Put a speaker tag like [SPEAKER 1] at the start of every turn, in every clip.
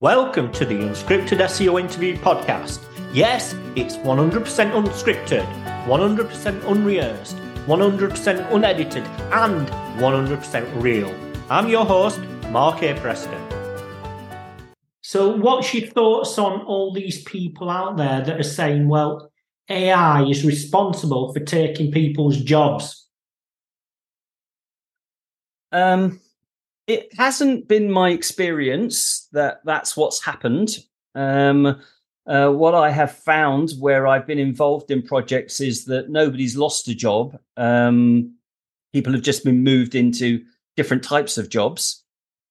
[SPEAKER 1] Welcome to the Unscripted SEO Interview Podcast. Yes, it's 100% unscripted, 100% unrehearsed, 100% unedited, and 100% real. I'm your host, Mark A. Preston. So, what's your thoughts on all these people out there that are saying, well, AI is responsible for taking people's jobs?
[SPEAKER 2] Um, it hasn't been my experience that that's what's happened. Um, uh, what I have found where I've been involved in projects is that nobody's lost a job. Um, people have just been moved into different types of jobs.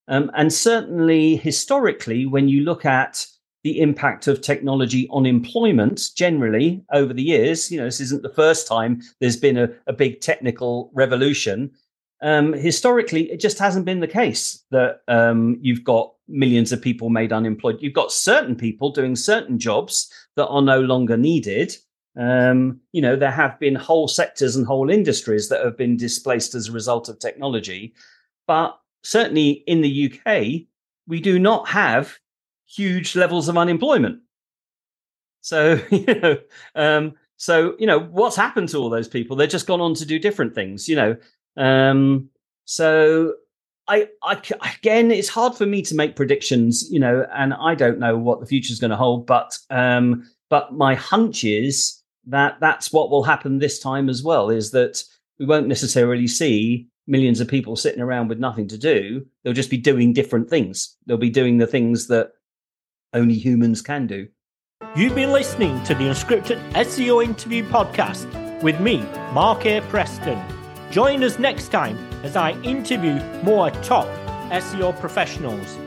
[SPEAKER 2] Um, and certainly historically, when you look at the impact of technology on employment generally over the years, you know, this isn't the first time there's been a, a big technical revolution um, historically, it just hasn't been the case that um, you've got millions of people made unemployed. You've got certain people doing certain jobs that are no longer needed. Um, you know, there have been whole sectors and whole industries that have been displaced as a result of technology. But certainly in the UK, we do not have huge levels of unemployment. So, you know, um, so you know what's happened to all those people? They've just gone on to do different things. You know, um, so I, I, again, it's hard for me to make predictions, you know, and I don't know what the future is going to hold. But, um, but my hunch is that that's what will happen this time as well. Is that we won't necessarily see millions of people sitting around with nothing to do. They'll just be doing different things. They'll be doing the things that only humans can do.
[SPEAKER 1] You've been listening to the Unscripted SEO Interview Podcast with me, Mark A. Preston. Join us next time as I interview more top SEO professionals.